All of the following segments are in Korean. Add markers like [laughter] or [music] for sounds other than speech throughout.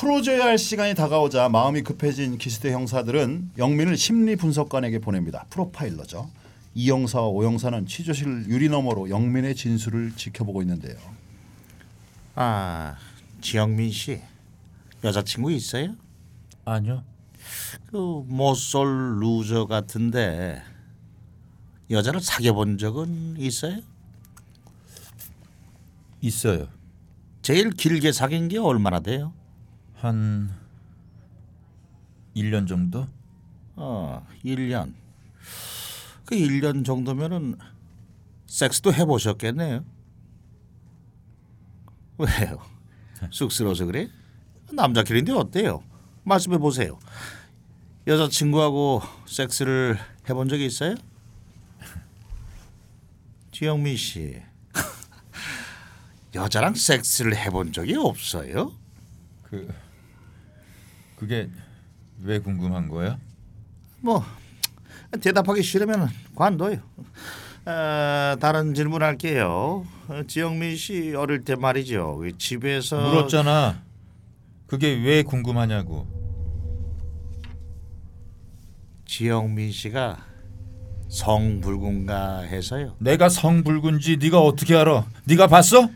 풀어줘야 할 시간이 다가오자 마음이 급해진 기수대 형사들은 영민을 심리 분석관에게 보냅니다. 프로파일러죠. 이 형사와 오 형사는 취조실 유리 너머로 영민의 진술을 지켜보고 있는데요. 아, 지영민 씨 여자친구 있어요? 아니요. 그 모쏠 루저 같은데 여자를 사귀어 본 적은 있어요? 있어요. 제일 길게 사귄 게 얼마나 돼요? 한 1년 정도? 어, 1년. 그 1년 정도면은 섹스도 해 보셨겠네요. 왜요? [laughs] 쑥스러워서 그래? 남자끼리인데 어때요? 말씀해 보세요. 여자친구하고 섹스를 해본 적이 있어요? [laughs] 지영민 씨. 여자랑 섹스를 해본 적이 없어요? 그 그게 왜 궁금한 거야? 뭐 대답하기 싫으면 관둬요. 아, 다른 질문할게요. 어, 지영민 씨 어릴 때 말이죠. 그 집에서 물었잖아. 그게 왜 궁금하냐고. 지영민 씨가 성불군가 해서요. 내가 성불군지 네가 어떻게 알아? 네가 봤어?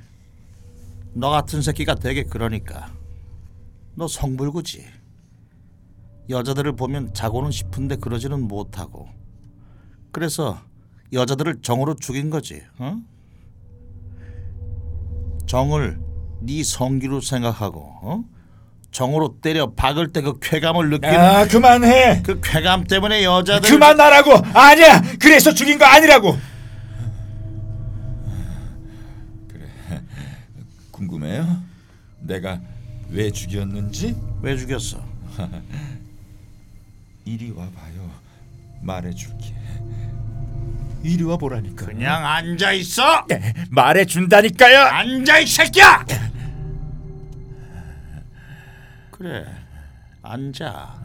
너 같은 새끼가 되게 그러니까. 너 성불구지. 여자들을 보면 자고는 싶은데 그러지는 못하고. 그래서 여자들을 정으로 죽인 거지. 어? 정을 네 성기로 생각하고 어? 정으로 때려 박을 때 그 쾌감을 느끼는 아 그만해. 그 쾌감 때문에 여자들 그만하라고. 아니야. 그래서 죽인 거 아니라고. 그래. 궁금해요? 내가 왜 죽였는지? 왜 죽였어? [laughs] 이리 와 봐요. 말해줄게. 이리 와 보라니까. 그냥 앉아 있어. 말해준다니까요. 앉아 이 새끼야. 그래, 앉아.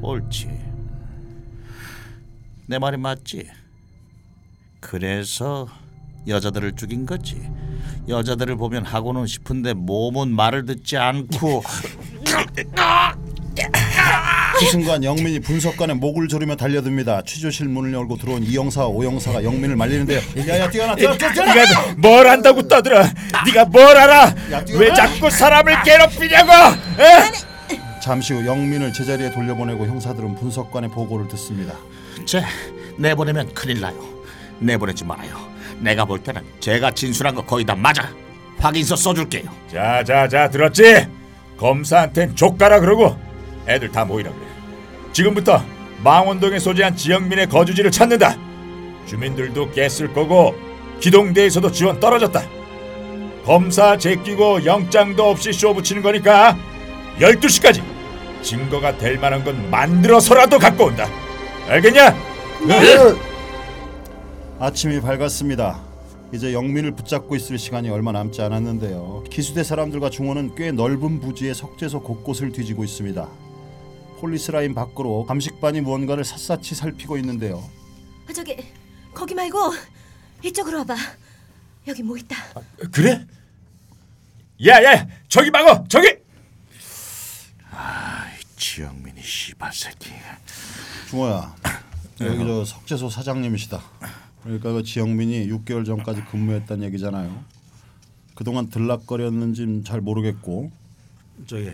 옳지. 내 말이 맞지? 그래서 여자들을 죽인 거지. 여자들을 보면 하고는 싶은데 몸은 말을 듣지 않고 [laughs] 그 순간 영민이 분석관의 목을 조르며 달려듭니다. 취조실 문을 열고 들어온 이 형사와 오 형사가 영민을 말리는데요. 야야 뛰어나 뛰어나 뛰어나. 네가 뭘 안다고 떠들어? 네가 뭘 알아? 뛰어라. 왜 자꾸 사람을 괴롭히냐고? 에? 잠시 후 영민을 제자리에 돌려보내고 형사들은 분석관의 보고를 듣습니다. 쟤 내보내면 큰일 나요. 내보내지 말아요. 내가 볼 때는 제가 진술한 거 거의 다 맞아. 확인서 써줄게요. 자자자 들었지? 검사한텐 족가라 그러고 애들 다 모이라 그래. 지금부터 망원동에 소재한 지영민의 거주지를 찾는다. 주민들도 깼을 거고 기동대에서도 지원 떨어졌다. 검사 제끼고 영장도 없이 쇼 붙이는 거니까 12시까지 증거가 될 만한 건 만들어서라도 갖고 온다. 알겠냐? 아침이 밝았습니다. 이제 영민을 붙잡고 있을 시간이 얼마 남지 않았는데요. 기수대 사람들과 중원은 꽤 넓은 부지의 석재소 곳곳을 뒤지고 있습니다. 폴리스 라인 밖으로 감식반이 무언가를 샅샅이 살피고 있는데요. 아, 저기 거기 말고 이쪽으로 와봐. 여기 뭐 있다. 그래? 야야 저기 막어 저기 지영민이 씨발 새끼. 중호야, 여기 저 석재소 사장님이시다. 그러니까 그 지영민이 6개월 전까지 근무했다는 얘기잖아요. 그동안 들락거렸는지는 잘 모르겠고. 저기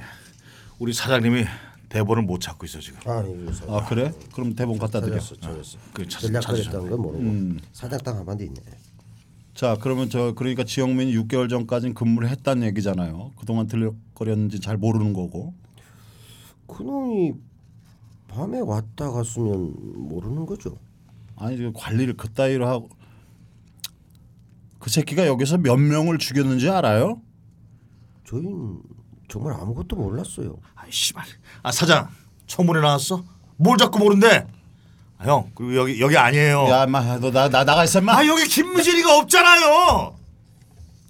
우리 사장님이 대본을 못 찾고 있어 지금. 아니 그래서 아 그래? 그럼 대본 갖다 드려. 찾았어 찾았어 그 찾- 전략거렸다는 건 모르고 음. 사장당 한마디 있네 자 그러면 저 그러니까 지영민이 6개월 전까지는 근무를 했다는 얘기잖아요. 그동안 들락거렸는지 잘 모르는 거고. 그놈이 밤에 왔다 갔으면 모르는 거죠 아니 그 관리를 그따위로 하고 그 새끼가 여기서 몇 명을 죽였는지 알아요? 저희는 정말 아무것도 몰랐어요 아이 씨발. 아 사장 청문회 나왔어? 뭘 자꾸 모른대? 아, 형 그리고 여기 여기 아니에요. 야, 인마 너나 나 나가 있어, 인마. 아 여기 김미진이가 없잖아요.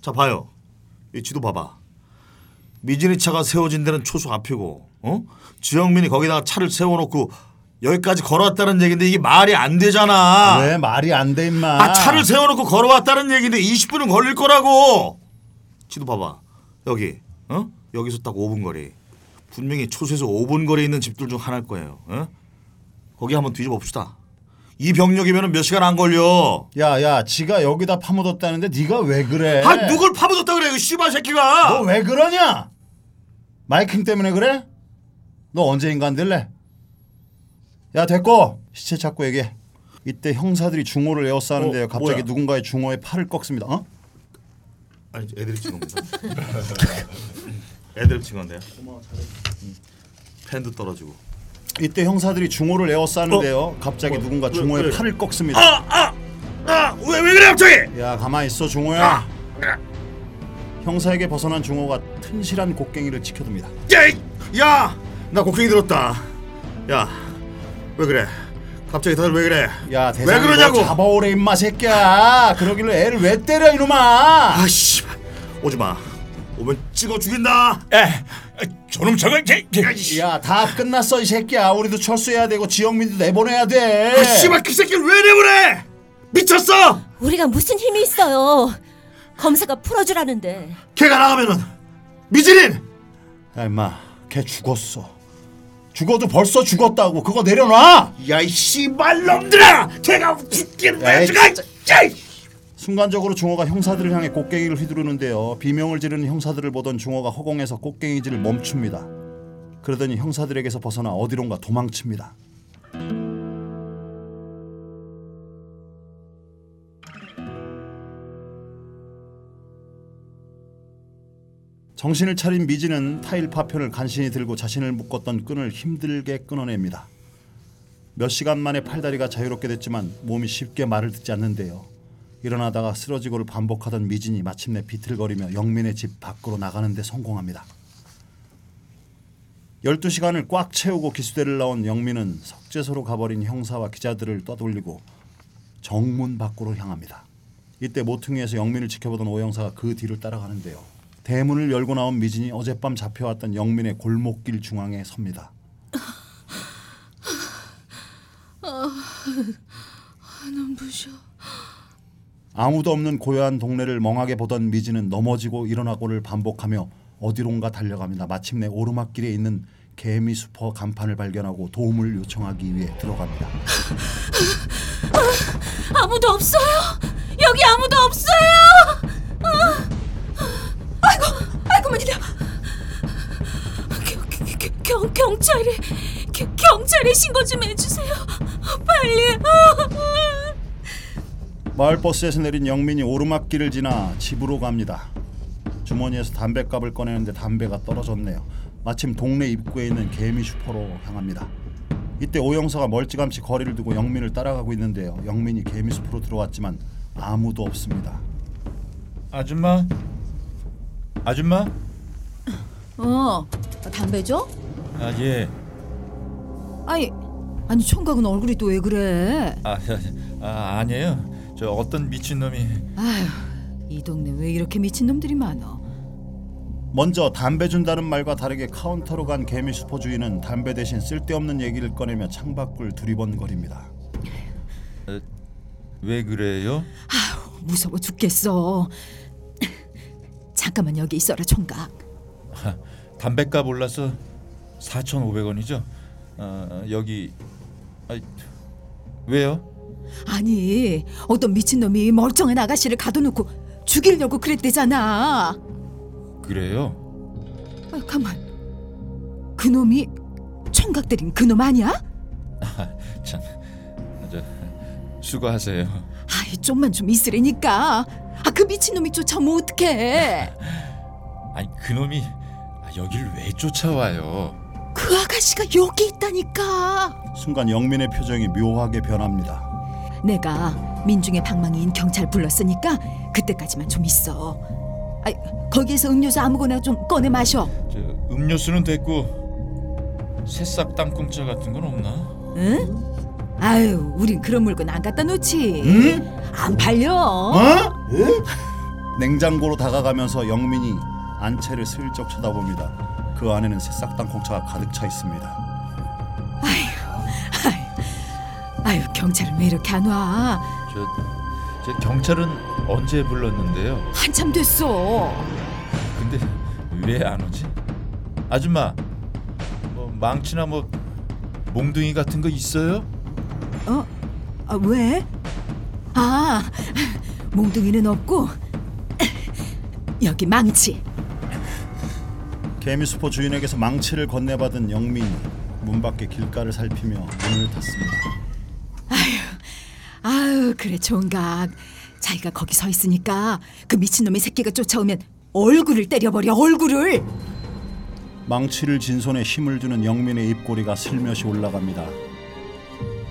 자 봐요. 이 지도 봐봐. 미진이 차가 세워진 데는 초소 앞이고, 어? 지영민이 거기다가 차를 세워놓고 여기까지 걸어왔다는 얘긴데 이게 말이 안 되잖아. 왜 말이 안 돼, 임마. 아 차를 세워놓고 걸어왔다는 얘긴데 20분은 걸릴 거라고. 지도 봐봐. 여기, 어? 여기서 딱 5분 거리. 분명히 초소에서 5분 거리에 있는 집들 중 하나일 거예요. 어? 거기 한번 뒤져 봅시다. 이 병력이면 몇 시간 안 걸려. 야야 지가 여기다 파묻었다는데 네가 왜 그래? 아 누굴 파묻었다 그래 그 씨발 새끼가. 너 왜 그러냐? 마이킹 때문에 그래? 너 언제 인간 될래? 야 됐고 시체 찾고 얘기해. 이때 형사들이 중호를 에워싸는데요. 어, 갑자기 뭐야? 누군가의 중호에 팔을 꺾습니다. 어? 아니 애들이 겁니다. [laughs] 애들 찍은 건데요. 음. 펜도 떨어지고. 이때 형사들이 중호를 에워싸는데요. 어? 갑자기 뭐, 누군가 왜, 중호의 왜? 팔을 꺾습니다. 아왜 왜 그래 갑자기? 야 가만히 있어 중호야. 형사에게 벗어난 중호가 튼실한 곡괭이를 지켜둡니다. 야, 나 곡괭이 들었다. 야, 왜 그래? 갑자기 다들 왜 그래? 야왜 대장 그러냐고? 잡아오래 임마 새끼야. 그러길래 애를 왜 때려 이놈아. 아씨, 오지 마. 오면 찍어 죽인다. 에, 저놈 저거 개, 개. 야 다 끝났어 이 새끼야. 우리도 철수해야 되고 지영민도 내보내야 돼. 아 씨발 그 새끼를 왜 내보내? 미쳤어? 우리가 무슨 힘이 있어요? 검사가 풀어주라는데. 걔가 나가면은 미진인 야 임마 걔 죽었어. 죽어도 벌써 죽었다고 그거 내려놔. 야이 씨발 놈들아! 걔가 죽긴 왜 죽어? 야이! 순간적으로 중호가 형사들을 향해 꽃갱이를 휘두르는데요. 비명을 지르는 형사들을 보던 중호가 허공에서 꽃갱이질을 멈춥니다. 그러더니 형사들에게서 벗어나 어디론가 도망칩니다. 정신을 차린 미지는 타일 파편을 간신히 들고 자신을 묶었던 끈을 힘들게 끊어냅니다. 몇 시간 만에 팔다리가 자유롭게 됐지만 몸이 쉽게 말을 듣지 않는데요. 일어나다가 쓰러지고를 반복하던 미진이 마침내 비틀거리며 영민의 집 밖으로 나가는데 성공합니다. 12시간을 꽉 채우고 기수대를 나온 영민은 석재소로 가버린 형사와 기자들을 떠돌리고 정문 밖으로 향합니다. 이때 모퉁이에서 영민을 지켜보던 오 형사가 그 뒤를 따라가는데요. 대문을 열고 나온 미진이 어젯밤 잡혀왔던 영민의 골목길 중앙에 섭니다. 눈부셔. 아 무도 없는 고요한 동네를 멍하게 보던 미지는 넘어지고 일어나고를 반복하며 어디론가 달려갑니다. 마침내 오르막길에 있는 개미 수퍼 간판을 발견하고 도움을 요청하기 위해 들어갑니다. 아무도 없어요. 여기 아무도 없어요. 아, 아이고, 아이고 말이야. 경, 경, 경, 경찰에 경, 경찰에 신고 좀 해주세요. 마을버스에서 내린 영민이 오르막길을 지나 집으로 갑니다. 주머니에서 담배값을 꺼내는데 담배가 떨어졌네요. 마침 동네 입구에 있는 개미 슈퍼로 향합니다. 이때 오영서가 멀찌감치 거리를 두고 영민을 따라가고 있는데요. 영민이 개미 숲으로 들어왔지만 아무도 없습니다. 아줌마, 아줌마, 어, 담배 줘? 아 예, 아니, 아니 총각은 얼굴이 또 왜 그래? 아, 아 아니에요. 저 어떤 미친 놈이 아휴, 이 동네 왜 이렇게 미친 놈들이 많어? 먼저 담배 준다는 말과 다르게 카운터로 간 개미 슈퍼 주인은 담배 대신 쓸데없는 얘기를 꺼내며 창밖을 두리번거립니다. 왜 그래요? 무서워 죽겠어. [laughs] 잠깐만 여기 있어라 총각. 담배값 올라서 4,500원이죠. 어, 여기 아, 왜요? 아니, 어떤 미친 놈이 멀쩡한 아가씨를 가둬놓고 죽이려고 그랬대잖아. 그래요? 아, 가만. 그 놈이 총각 들인 그놈 아니야? 참, 저 수고하세요. 아이, 좀만 좀 있으라니까. 아, 그 미친 놈이 쫓아오면 어떡해? [laughs] 아니 그놈이 아, 여길 왜 쫓아와요? 그 아가씨가 여기 있다니까. 순간 영민의 표정이 묘하게 변합니다. 내가 민중의 방망이인 경찰 불렀으니까 그때까지만 좀 있어. 아, 거기에서 음료수 아무거나 좀 꺼내 마셔. 저 음료수는 됐고 새싹 땅콩차 같은 건 없나? 응? 아유, 우린 그런 물건 안 갖다 놓지. 안 팔려. 어? 냉장고로 다가가면서 영민이 안채를 슬쩍 쳐다봅니다. 그 안에는 새싹 땅콩차가 가득 차 있습니다. 아유, 경찰은 왜 이렇게 안 와? 저, 저 경찰은 언제 불렀는데요? 한참 됐어. 근데 왜 안 오지? 아줌마 망치나 뭐 몽둥이 같은 거 있어요? 어? 아, 왜? 아, 몽둥이는 없고 여기 망치. 개미수포 주인에게서 망치를 건네받은 영민이 문 밖의 길가를 살피며 문을 닫습니다. 아유, 그래 총각. 자기가 거기 서 있으니까 그 미친놈의 새끼가 쫓아오면 얼굴을 때려버려 얼굴을. 망치를 진 손에 힘을 주는 영민의 입꼬리가 슬며시 올라갑니다.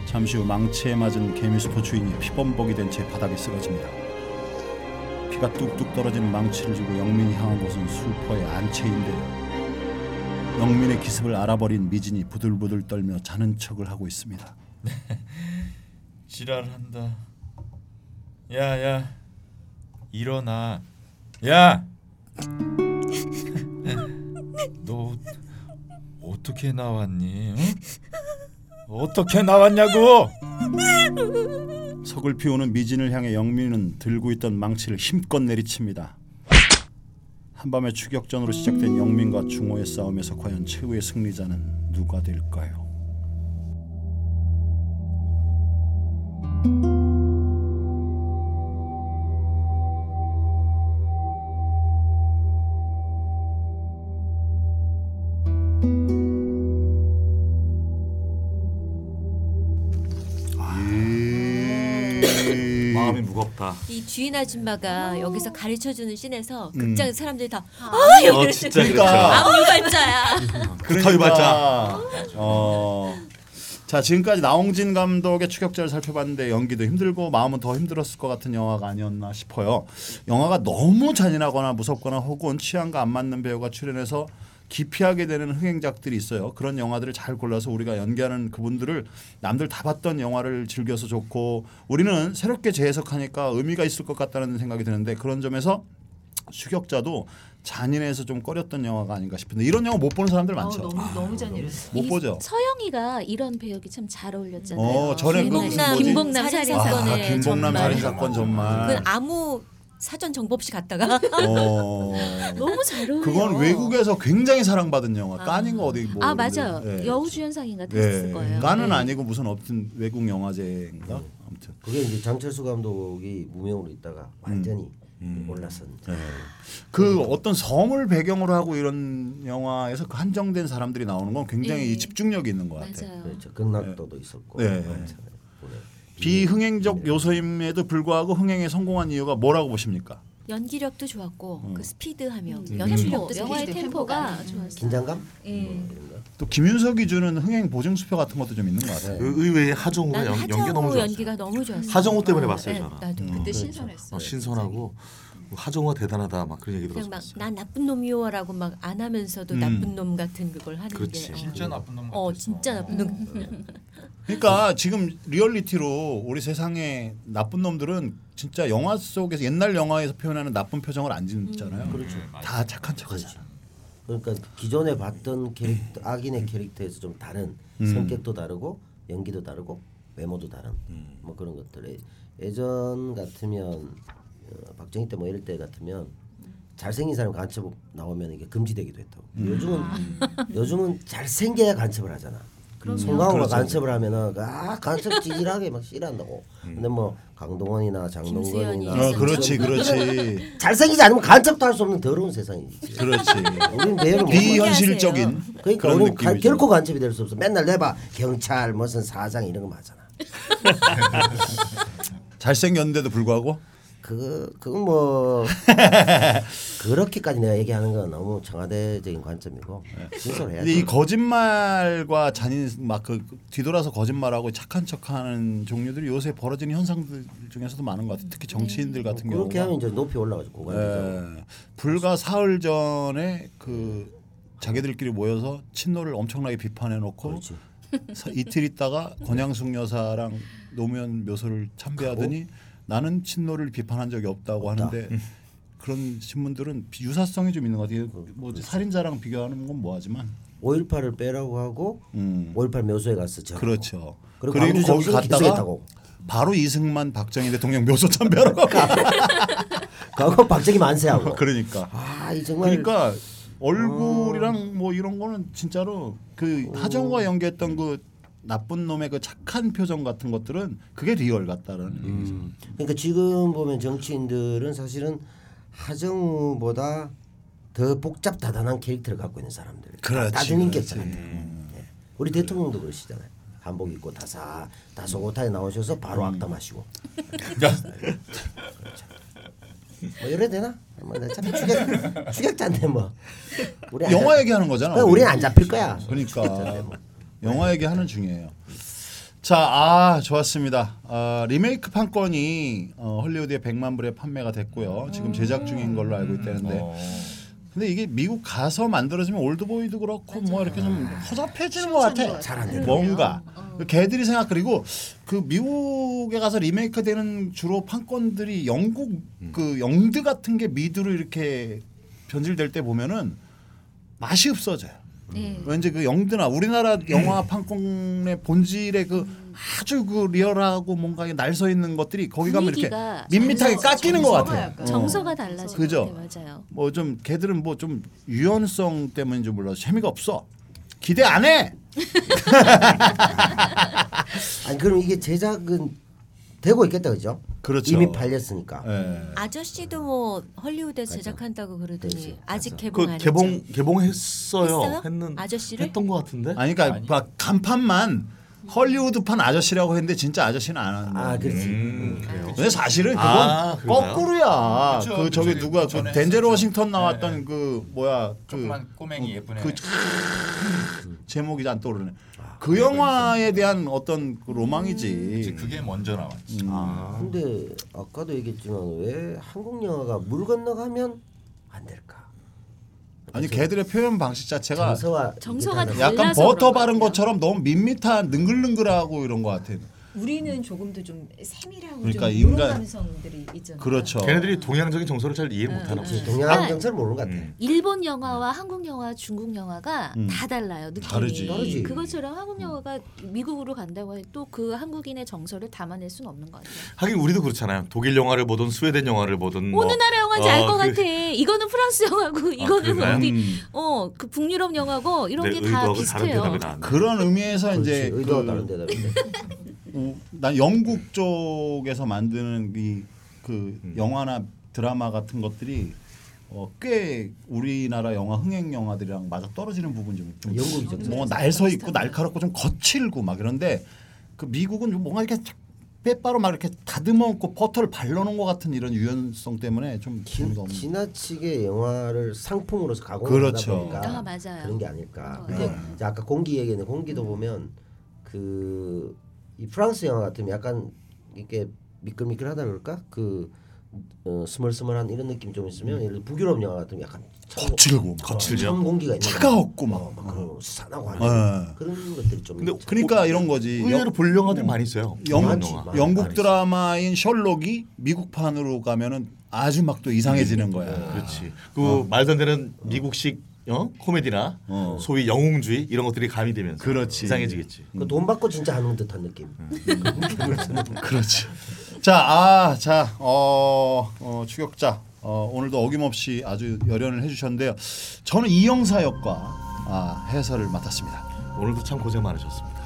잠시 후 망치에 맞은 개미수포 주인이 피범벅이 된 채 바닥에 쓰러집니다. 피가 뚝뚝 떨어지는 망치를 주고 영민이 향한 곳은 수퍼의 안채인데요. 영민의 기습을 알아버린 미진이 부들부들 떨며 자는 척을 하고 있습니다. [laughs] 지랄한다. 야야 일어나. 야. [laughs] 너 어떻게 나왔니? 응? 어떻게 나왔냐고? 석을 피우는 미진을 향해 영민은 들고 있던 망치를 힘껏 내리칩니다. 한밤의 추격전으로 시작된 영민과 중호의 싸움에서 과연 최후의 승리자는 누가 될까요? 마음이 무겁다. 이 주인 아줌마가 여기서 가르쳐주는 씬에서 음. 극장 사람들이 다어 진짜 그러니까. 암 유발자야. 구타 유발자. 어. 자 지금까지 나홍진 감독의 추격자를 살펴봤는데 연기도 힘들고 마음은 더 힘들었을 것 같은 영화가 아니었나 싶어요. 영화가 너무 잔인하거나 무섭거나 혹은 취향과 안 맞는 배우가 출연해서 기피하게 되는 흥행작들이 있어요. 그런 영화들을 잘 골라서 우리가 연기하는 그분들을 남들 다 봤던 영화를 즐겨서 좋고 우리는 새롭게 재해석하니까 의미가 있을 것 같다는 생각이 드는데 그런 점에서 추격자도 잔인해서 좀 꺼렸던 영화가 아닌가 싶은데 이런 영화 못 보는 사람들 많죠. 너무 너무 잔인했어. 못 보죠. 서영이가 이런 배역이 참 잘 어울렸잖아요. 어, 전에 그 김봉남? 김봉남 살인 아, 사건에 김봉남 살인 사건 정말. 그건 아무 사전 정보 없이 갔다가 어. [laughs] 너무 잘 어울려. 그건 외국에서 굉장히 사랑받은 영화. 깐인가 어디 뭐. 아 맞아요. 네. 여우 주연상인가 됐을 네. 거예요. 깐은 네. 아니고 무슨 어떤 외국 영화제인가 아무튼. 그게 이제 장철수 감독이 무명으로 있다가 완전히 음. 올라선. 그 어떤 섬을 배경으로 하고 이런 영화에서 그 한정된 사람들이 나오는 건 굉장히 네. 집중력이 있는 것 같아요. 맞아요. 그렇죠. 극락도도 있었고. 네. 많잖아요. 올해. 비흥행적 요소임에도 불구하고 흥행에 성공한 이유가 뭐라고 보십니까? 연기력도 좋았고 그 스피드하며 음. 연출력도 영화의 스피드. 템포가 좋았어요. 긴장감? 예. 뭐. 또 김윤석이 주는 흥행 보증 수표 같은 것도 좀 있는 것 같아요. 그 의외의 하정우가 난 연, 연기 너무 하정우 좋았어. 연기가 너무 좋았어. 하정우 때문에 봤어요, 네, 저는. 나도. 그때 신선했어. 어, 신선하고 하정우가 대단하다 막 그런 얘기 그냥 막 들었어요. 난 나쁜 놈이요라고 막 안 하면서도 음. 나쁜 놈 같은 그걸 하는 그렇지. 게 어. 진짜 나쁜 놈어 진짜 나쁜 놈. [laughs] 그러니까 지금 리얼리티로 우리 세상에 나쁜 놈들은 진짜 영화 속에서 옛날 영화에서 표현하는 나쁜 표정을 안 짓잖아요. 그렇죠. 다 착한 척하잖아. 그러니까 기존에 봤던 캐릭터 악인의 캐릭터에서 좀 다른 음. 성격도 다르고 연기도 다르고 외모도 다른 뭐 그런 것들 예전 같으면 어, 박정희 때 뭐 이럴 때 같으면 잘생긴 사람 간첩 나오면 이게 금지되기도 했다고 요즘은 요즘은 잘생겨야 간첩을 하잖아 송강호가 그렇죠. 간첩을 하면은 아 간첩 찌질하게 막 싫어한다고 근데 뭐 강동원이나 장동건이나 어, 그렇지, 그렇지, [laughs] 잘생기지 않으면 간첩도 할 수 없는 더러운 세상이지 그렇지. 우리는 못 비현실적인 그러니까 그런 우리는 가- 느낌이죠. 결코 간첩이 될 수 없어. 맨날 내봐 경찰 무슨 사장 이런 거 하잖아. [laughs] 잘생겼는데도 불구하고 그거 그건 뭐 [laughs] 그렇게까지 내가 얘기하는 건 너무 청와대적인 관점이고 진솔해야 근데 이 돼. 거짓말과 잔인 막 그 뒤돌아서 거짓말하고 착한 척하는 종류들이 요새 벌어지는 현상들 중에서도 많은 것 같아요. 특히 정치인들 같은 경우가 그렇게 하면 이제 높이 올라가죠 고관되죠. 예. 불과 사흘 전에 그 자기들끼리 모여서 친노를 엄청나게 비판해 놓고 그렇지. 이틀 있다가 권양숙 여사랑 노무현 묘소를 참배하더니 나는 친노를 비판한 적이 없다고 하는데 그런 신문들은 비- 유사성이 좀 있는 것 같아요. 뭐 살인자랑 비교하는 건 뭐하지만. 5.18을 빼라고 하고 음. 5.18 묘소에 가서 저 그렇죠. 그리고 그리고 거기 갔다가. 바로 이승만 박정희 대통령 묘소 참배하러 가고. 가고 박정희 만세하고. [laughs] 그러니까. 아이 정말. 그러니까 얼굴이랑 뭐 이런 거는 진짜로 그 하정우가 연기했던 그 나쁜 놈의 그 착한 표정 같은 것들은 그게 리얼 같다는 얘기죠. 그러니까 지금 보면 정치인들은 사실은 하정우보다 더 복잡 다단한 캐릭터를 갖고 있는 사람들. 그렇지, 다중인 그렇지. 캐릭터. 예. 우리 대통령도 그러시잖아요. 한복 입고 다사 다소곳하게 나오셔서 바로 음. 악담하시고. 뭐 이래 되나? 뭐 어차피 추격 [laughs] 추격자인데 뭐. 우리 안 영화 잡- 얘기하는 거잖아. 우리는 안 잡힐 거야. 그러니까 영화 얘기하는 중이에요. 자, 아 좋았습니다. 아, 리메이크 판권이 어, 헐리우드에 100만 불에 판매가 됐고요. 지금 제작 중인 걸로 알고 있다는데. 근데 이게 미국 가서 만들어지면 올드보이도 그렇고 뭐 이렇게 좀 허접해지는 것 같아. 잘안 되는 뭔가 그 걔들이 생각 그리고 그 미국에 가서 리메이크되는 주로 판권들이 영국 그 영드 같은 게 미드로 이렇게 변질될 때 보면은 맛이 없어져요. 네. 왠지 그 영드나 우리나라 영화 판권의 본질의 그 아주 그 리얼하고 뭔가 날서 있는 것들이 거기 가면 이렇게 밋밋하게 정서- 깎이는 것 정서가 같아. 약간. 어. 정서가 달라져. 그죠? 맞아요. 뭐 좀 걔들은 뭐 좀 유연성 때문인지 몰라도 재미가 없어. 기대 안 해. [laughs] 아니 그럼 이게 제작은 되고 있겠다 그죠? 그렇죠. 이미 팔렸으니까. 예. 아저씨도 뭐 헐리우드에서 제작한다고 그러더니 그렇지. 아직 개봉 그안 개봉 했죠. 개봉했어요. 했어요? 했는 아저씨를? 했던 것 같은데. 아니 그러니까 막 간판만 헐리우드판 아저씨라고 했는데 진짜 아저씨는 안 하는 거야. 아 그렇지. 음, 그래요. 근데 사실은 그건 아? 거꾸로야. 그쵸, 그 저기. 누가 그 전에 덴젤. 워싱턴 나왔던 네. 그 뭐야 그 조그만 꼬맹이 예쁜 애. 그 제목이 안 떠오르네. 그 영화에 대한 어떤 그 로망이지. 그게 먼저 나왔지. 아. 근데 아까도 얘기했지만 왜 한국 영화가 물 건너가면 안 될까? 아니 걔들의 표현 방식 자체가 정서와 정서가. 약간 달라서 버터 그런 바른 것 것처럼 너무 밋밋한 능글능글하고 이런 것 같아. 우리는 조금 더 좀 세밀하고 그러니까 좀 인간- 감성들이 있잖아. 그렇죠. 걔네들이 동양적인 정서를 잘 이해 못하나 보지. 동양한 아. 정서를 모르는 것 같아. 음. 일본 영화와 한국 영화, 중국 영화가 음. 다 달라요. 느낌이. 다르지. 다르지. 그것처럼 한국 영화가 미국으로 간다고 해도 그 한국인의 정서를 담아낼 수는 없는 것 같아요. 하긴 우리도 그렇잖아요. 독일 영화를 보든 스웨덴 영화를 보든 뭐. 어느 나라 영화인지 알 어, 것 그- 같아. 이거는 프랑스 영화고 이거는 그런가요? 어디 음. 어그 북유럽 영화고 이런 내게다 의도하고 다른 비슷해요. 그런 의미에서 그렇지. 이제 의도가 그 다른 대답인데. 우- [laughs] 난 영국 쪽에서 만드는 이그 음. 영화나 드라마 같은 것들이 어, 꽤 우리나라 영화 흥행 영화들이랑 맞아 떨어지는 부분이 좀, 좀 영국이죠. 뭔가 날서 있고 날카롭고 좀 거칠고 막 이런데 그 미국은 좀 뭔가 이렇게 빼바로 막 이렇게 다듬어 놓고 버터를 발라놓은 것 같은 이런 유연성 때문에 좀 없는. 지나치게 영화를 상품으로서 가공하다 그렇죠. 보니까 아, 맞아요. 그런 게 아닐까. 어, 근데 네. 아까 공기 얘기는 공기도 보면 그 이 프랑스 영화 같으면 약간 이렇게 미끌미끌하다 그럴까? 그 어, 스멀스멀한 이런 느낌이 좀 있으면 예를 들어 북유럽 영화 같으면 약간 참- 거칠고 막. 거칠죠. 참 공기가 차가웠고 막. 어, 막 그런 산하고 네. 하는 그런 것들이 좀 근데. 그러니까 이런 거지. 의외로 볼 영화들 많이 있어요. 영국, 많지, 영화. 많지. 영국 드라마인 셜록이 미국판으로 가면은 아주 막 또 이상해지는 거야. 그렇지. 그 말도 안 되는 미국식 어? 코미디나 어. 소위 영웅주의 이런 것들이 가미되면서 그렇지. 이상해지겠지. 그돈 받고 진짜 하는 듯한 느낌. [laughs] 그렇지. 자, 아, 자, 어, 어 추격자 어, 오늘도 어김없이 아주 열연을 해주셨는데요. 저는 이영사 역과 아, 해설을 맡았습니다. 오늘도 참 고생 많으셨습니다.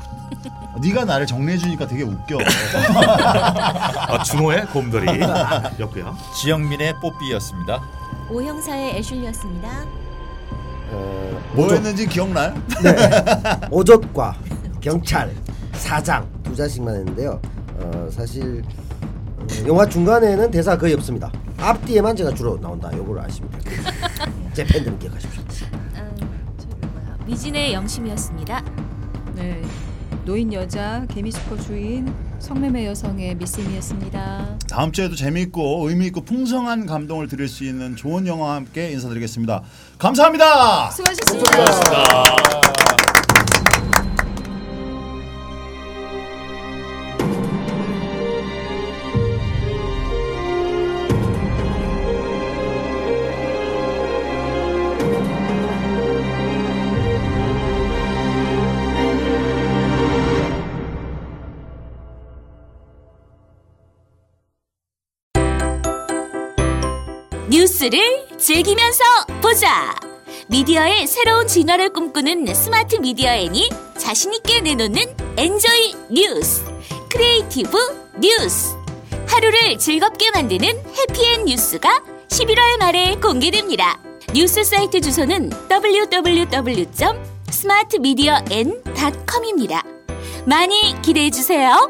[laughs] 네가 나를 정리해 주니까 되게 웃겨. [laughs] 아, 준호의 곰돌이였고요. 지영민의 뽀삐였습니다. 오형사의 애슐리였습니다. 어, 뭐 했는지 기억나요? [laughs] 오젓과 경찰 사장 두 자씩만 했는데요. 어, 사실 어, 영화 중간에는 대사 거의 없습니다. 앞뒤에만 제가 주로 나온다. 요걸 아시면 돼요. 제 팬들은 기억하십시오. 음, 저기 뭐야 미진의 영심이었습니다. 네. 노인 여자 개미수퍼 주인 성매매 여성의 미쌤이었습니다. 다음 주에도 재미있고 의미 있고 풍성한 감동을 드릴 수 있는 좋은 영화와 함께 인사드리겠습니다. 감사합니다. 수고하셨습니다. 뉴스를 즐기면서 보자. 미디어의 새로운 진화를 꿈꾸는 스마트 미디어 N이 자신있게 내놓는 enjoy 뉴스, creative 뉴스. 하루를 즐겁게 만드는 해피엔 뉴스가 11월 말에 공개됩니다. 뉴스 사이트 주소는 www.smartmedian.com입니다. 많이 기대해 주세요.